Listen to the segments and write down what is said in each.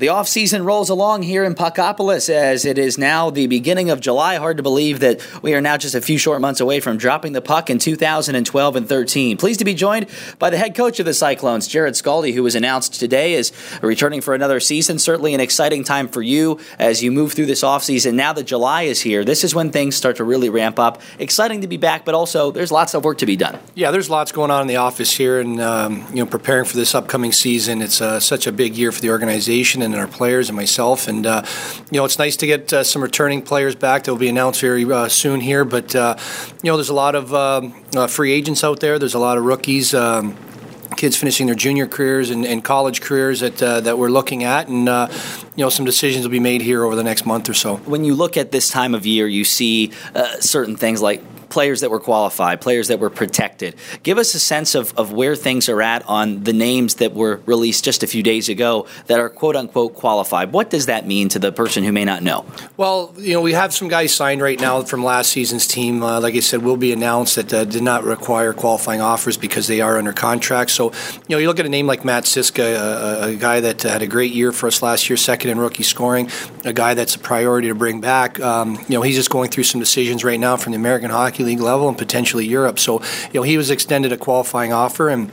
The offseason rolls along here in Puckopolis as it is now the beginning of July. Hard to believe that we are now just a few short months away from dropping the puck in 2012 and 13. Pleased to be joined by the head coach of the Cyclones, Jarrod Skalde, who was announced today as returning for another season. Certainly an exciting time for you as you move through this offseason. Now that July is here, this is when things start to really ramp up. Exciting to be back, but also there's lots of work to be done. Yeah, there's lots going on in the office here, and um, you know, preparing for this upcoming season. It's uh, such a big year for the organization and our players and myself. And uh, you know, it's nice to get uh, some returning players back. They'll be announced very uh, soon here. But uh, you know, there's a lot of um, uh, free agents out there. There's a lot of rookies. Um, kids finishing their junior careers and, and college careers that uh, that we're looking at, and uh, you know some decisions will be made here over the next month or so. When you look at this time of year, you see uh, certain things like players that were qualified, players that were protected. Give us a sense of, of where things are at on the names that were released just a few days ago that are quote unquote qualified. What does that mean to the person who may not know? Well, you know, we have some guys signed right now from last season's team. Uh, like I said, will be announced that uh, did not require qualifying offers because they are under contract. So, you know, you look at a name like Matt Siska, a, a guy that had a great year for us last year, second in rookie scoring, a guy that's a priority to bring back. Um, you know, he's just going through some decisions right now from the American Hockey Hockey League level and potentially Europe. So, you know, he was extended a qualifying offer and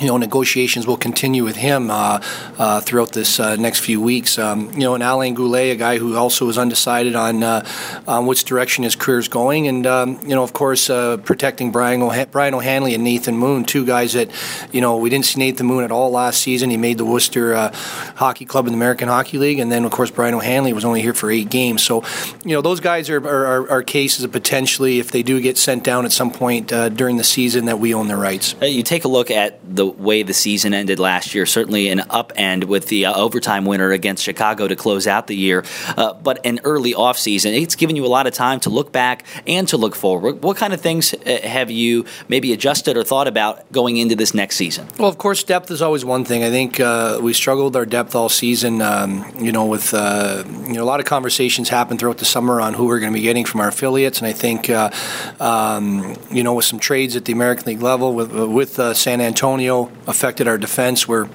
you know, negotiations will continue with him uh, uh, throughout this uh, next few weeks. Um, you know, and Alain Goulet, a guy who also is undecided on uh, on which direction his career is going, and um, you know, of course, uh, protecting Brian, Brian O'Hanley and Nathan Moon, two guys that you know we didn't see Nathan Moon at all last season. He made the Worcester uh, Hockey Club in the American Hockey League, and then of course Brian O'Hanley was only here for eight games. So, you know, those guys are are, are cases of potentially if they do get sent down at some point during the season that we own their rights. You take a look at the way the season ended last year. Certainly an upend with the uh, overtime winner against Chicago to close out the year, uh, but an early offseason. It's given you a lot of time to look back and to look forward. What kind of things uh, have you maybe adjusted or thought about going into this next season? Well, of course, depth is always one thing. I think uh, we struggled our depth all season. Um, you know, with uh, you know a lot of conversations happened throughout the summer on who we're going to be getting from our affiliates, and I think uh, um, you know with some trades at the American League level with with San Antonio affected our defense. We're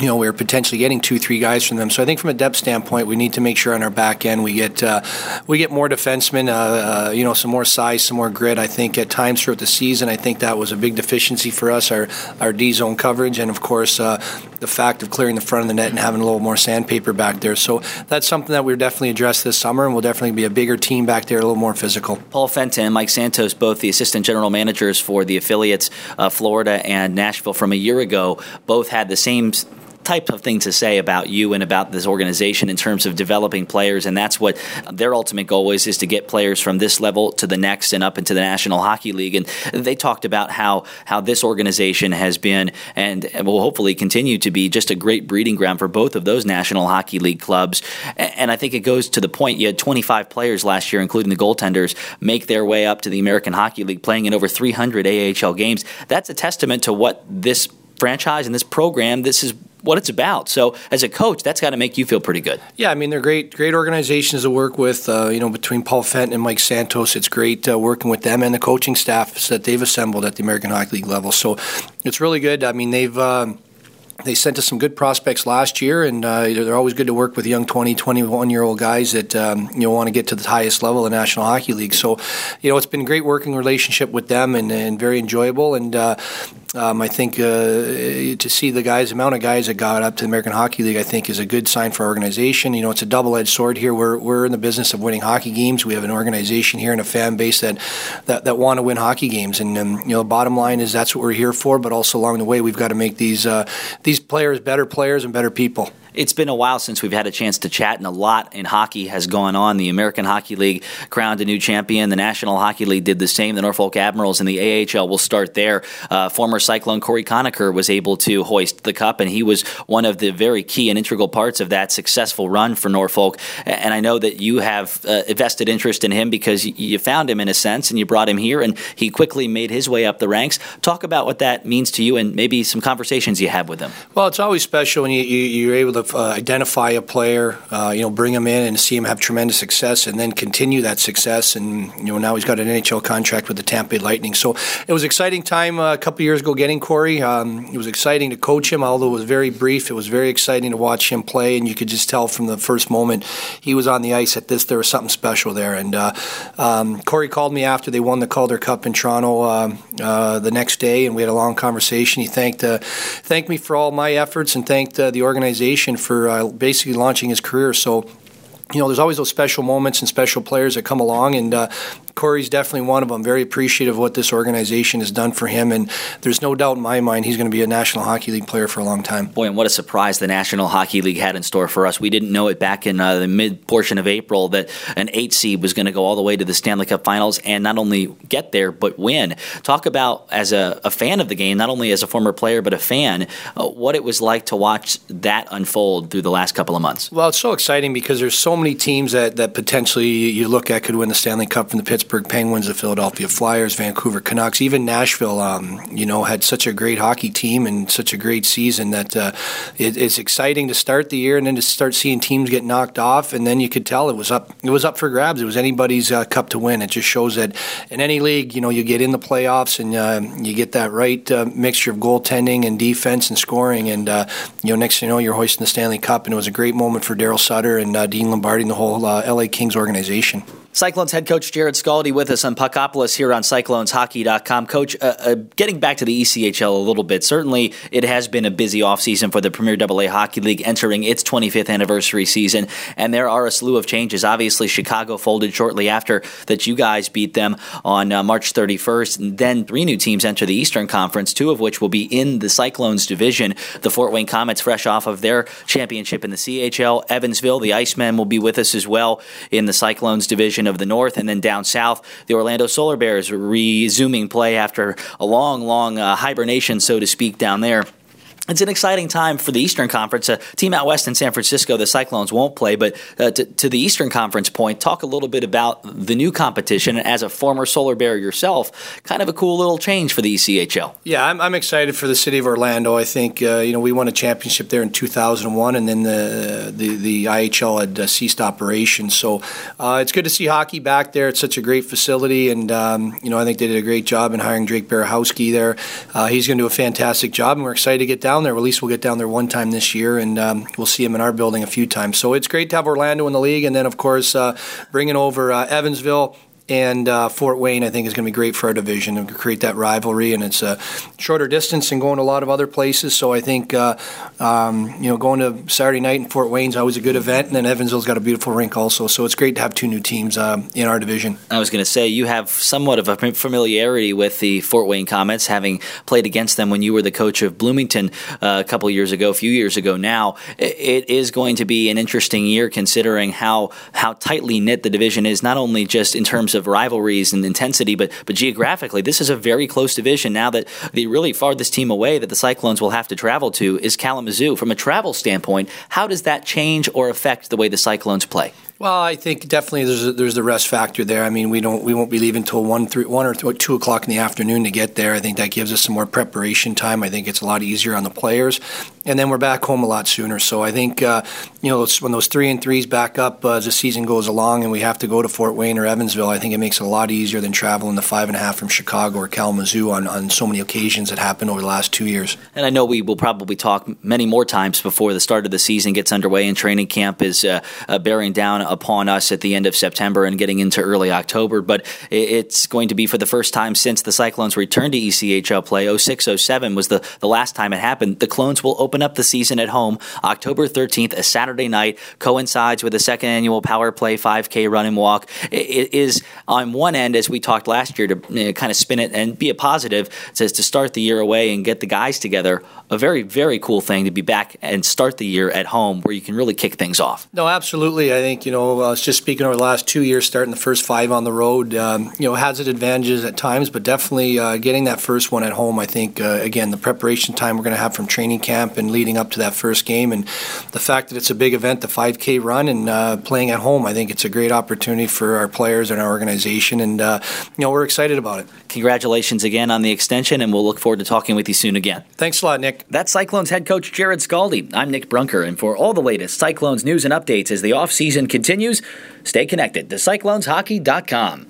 you know, we're potentially getting two, three guys from them. So I think from a depth standpoint, we need to make sure on our back end we get uh, we get more defensemen, uh, uh, you know, some more size, some more grit. I think at times throughout the season, I think that was a big deficiency for us, our our D zone coverage, and of course uh, the fact of clearing the front of the net and having a little more sandpaper back there. So that's something that we'll definitely address this summer, and we'll definitely be a bigger team back there, a little more physical. Paul Fenton and Mike Santos, both the assistant general managers for the affiliates, uh, Florida and Nashville, from a year ago, both had the same type of thing to say about you and about this organization in terms of developing players, and that's what their ultimate goal is: is to get players from this level to the next and up into the National Hockey League. And they talked about how how this organization has been and will hopefully continue to be just a great breeding ground for both of those National Hockey League clubs. And I think it goes to the point you had 25 players last year, including the goaltenders, make their way up to the American Hockey League, playing in over 300 AHL games. That's a testament to what this franchise and this program, this is what it's about. So as a coach, that's got to make you feel pretty good. Yeah, I mean they're great, great organizations to work with. Uh, you know, between Paul Fenton and Mike Santos, it's great uh, working with them and the coaching staff that they've assembled at the American Hockey League level. So it's really good. I mean they've. Uh, they sent us some good prospects last year, and uh, they're always good to work with young 20, 21 year old guys that um, you know want to get to the highest level in the National Hockey League. So, you know, it's been a great working relationship with them and, and very enjoyable. And uh, um, I think uh, to see the guys, the amount of guys that got up to the American Hockey League, I think is a good sign for our organization. You know, it's a double edged sword here. We're, we're in the business of winning hockey games. We have an organization here and a fan base that that, that want to win hockey games. And um, you know, bottom line is that's what we're here for. But also along the way, we've got to make these uh, these players better players and better people. It's been a while since we've had a chance to chat, and a lot in hockey has gone on. The American Hockey League crowned a new champion. The National Hockey League did the same. The Norfolk Admirals and the AHL will start there. Uh, former Cyclone Cory Conacher was able to hoist the cup, and he was one of the very key and integral parts of that successful run for Norfolk. And I know that you have uh, vested interest in him because you found him in a sense, and you brought him here, and he quickly made his way up the ranks. Talk about what that means to you, and maybe some conversations you have with him. Well, it's always special when you, you, you're able to uh, identify a player, uh, you know, bring him in and see him have tremendous success, and then continue that success. And you know, now he's got an NHL contract with the Tampa Bay Lightning. So it was exciting time uh, a couple years ago getting Cory. Um, it was exciting to coach him, although it was very brief. It was very exciting to watch him play, and you could just tell from the first moment he was on the ice that this there was something special there. And uh, um, Cory called me after they won the Calder Cup in Toronto uh, uh, the next day, and we had a long conversation. He thanked thanked me for all my efforts and thanked the organization for uh, basically launching his career. So you know, there's always those special moments and special players that come along, and uh, Cory's definitely one of them. Very appreciative of what this organization has done for him, and there's no doubt in my mind he's going to be a National Hockey League player for a long time. Boy, and what a surprise the National Hockey League had in store for us. We didn't know it back in uh, the mid portion of April that an eight seed was going to go all the way to the Stanley Cup Finals and not only get there but win. Talk about as a, a fan of the game, not only as a former player but a fan, uh, what it was like to watch that unfold through the last couple of months. Well, it's so exciting because there's so many teams that, that potentially you look at could win the Stanley Cup from the Pittsburgh Penguins, the Philadelphia Flyers, Vancouver Canucks, even Nashville. Um, you know, had such a great hockey team and such a great season that uh, it, it's exciting to start the year and then to start seeing teams get knocked off. And then you could tell it was up. It was up for grabs. It was anybody's uh, cup to win. It just shows that in any league, you know, you get in the playoffs and uh, you get that right uh, mixture of goaltending and defense and scoring. And uh, you know, next thing you know, you're hoisting the Stanley Cup. And it was a great moment for Daryl Sutter and uh, Dean Lombardi and the whole uh, LA Kings organization. Cyclones head coach Jarrod Skalde with us on Puckopolis here on CyclonesHockey.com. Coach, uh, uh, getting back to the ECHL a little bit, certainly it has been a busy offseason for the Premier AA Hockey League entering its 25th anniversary season, and there are a slew of changes. Obviously, Chicago folded shortly after that you guys beat them on uh, March 31st, and then three new teams enter the Eastern Conference, two of which will be in the Cyclones division. The Fort Wayne Comets, fresh off of their championship in the CHL. Evansville, the Icemen, will be with us as well in the Cyclones division of the North, and then down south, the Orlando Solar Bears resuming play after a long, long uh, hibernation, so to speak, down there it's an exciting time for the Eastern Conference. A team out west in San Francisco, the Cyclones won't play, but uh, to, to, the Eastern Conference point, talk a little bit about the new competition. And As a former Solar Bear yourself, kind of a cool little change for the ECHL. Yeah, I'm, I'm excited for the city of Orlando. I think uh, you know we won a championship there in 2001, and then the the, the IHL had uh, ceased operations. So uh, it's good to see hockey back there. It's such a great facility, and um, you know I think they did a great job in hiring Drake Berehowski there. Uh, he's going to do a fantastic job, and we're excited to get down down there. At least we'll get down there one time this year, and um, we'll see him in our building a few times. So it's great to have Orlando in the league, and then of course uh, bringing over uh, Evansville and uh, Fort Wayne, I think, is going to be great for our division and create that rivalry. And it's a shorter distance and going to a lot of other places. So I think, uh, um, you know, going to Saturday night in Fort Wayne is always a good event. And then Evansville's got a beautiful rink also. So it's great to have two new teams uh, in our division. I was going to say, you have somewhat of a familiarity with the Fort Wayne Comets, having played against them when you were the coach of Bloomington uh, a couple years ago, a few years ago now. It is going to be an interesting year considering how, how tightly knit the division is, not only just in terms of rivalries and intensity, but but geographically, this is a very close division. Now that the really farthest team away that the Cyclones will have to travel to is Kalamazoo. From a travel standpoint, how does that change or affect the way the Cyclones play? Well, I think definitely there's a, there's the rest factor there. I mean, we don't we won't be leaving until one three, one or two o'clock in the afternoon to get there. I think that gives us some more preparation time. I think it's a lot easier on the players, and then we're back home a lot sooner. So I think uh, you know when those three and threes back up uh, as the season goes along, and we have to go to Fort Wayne or Evansville, I think it makes it a lot easier than traveling the five and a half from Chicago or Kalamazoo on, on so many occasions that happened over the last two years. And I know we will probably talk many more times before the start of the season gets underway and training camp is uh, uh bearing down upon us at the end of September and getting into early October. But it's going to be for the first time since the Cyclones returned to ECHL play. 06 07 was the, the last time it happened. The Clones will open up the season at home October 13th, a Saturday night, coincides with the second annual Power Play 5K run and walk. It is on one end, as we talked last year, to kind of spin it and be a positive, says to start the year away and get the guys together. A very, very cool thing to be back and start the year at home where you can really kick things off. No, absolutely. I think, you know, know, uh, just speaking over the last two years, starting the first five on the road, um, you know, has its advantages at times, but definitely uh, getting that first one at home. I think uh, again the preparation time we're going to have from training camp and leading up to that first game, and the fact that it's a big event, the 5K run, and uh, playing at home. I think it's a great opportunity for our players and our organization, and uh, you know we're excited about it. Congratulations again on the extension, and we'll look forward to talking with you soon again. Thanks a lot, Nick. That's Cyclones head coach Jarrod Skalde. I'm Nick Brunker, and for all the latest Cyclones news and updates as the offseason continues, stay connected to CyclonesHockey.com.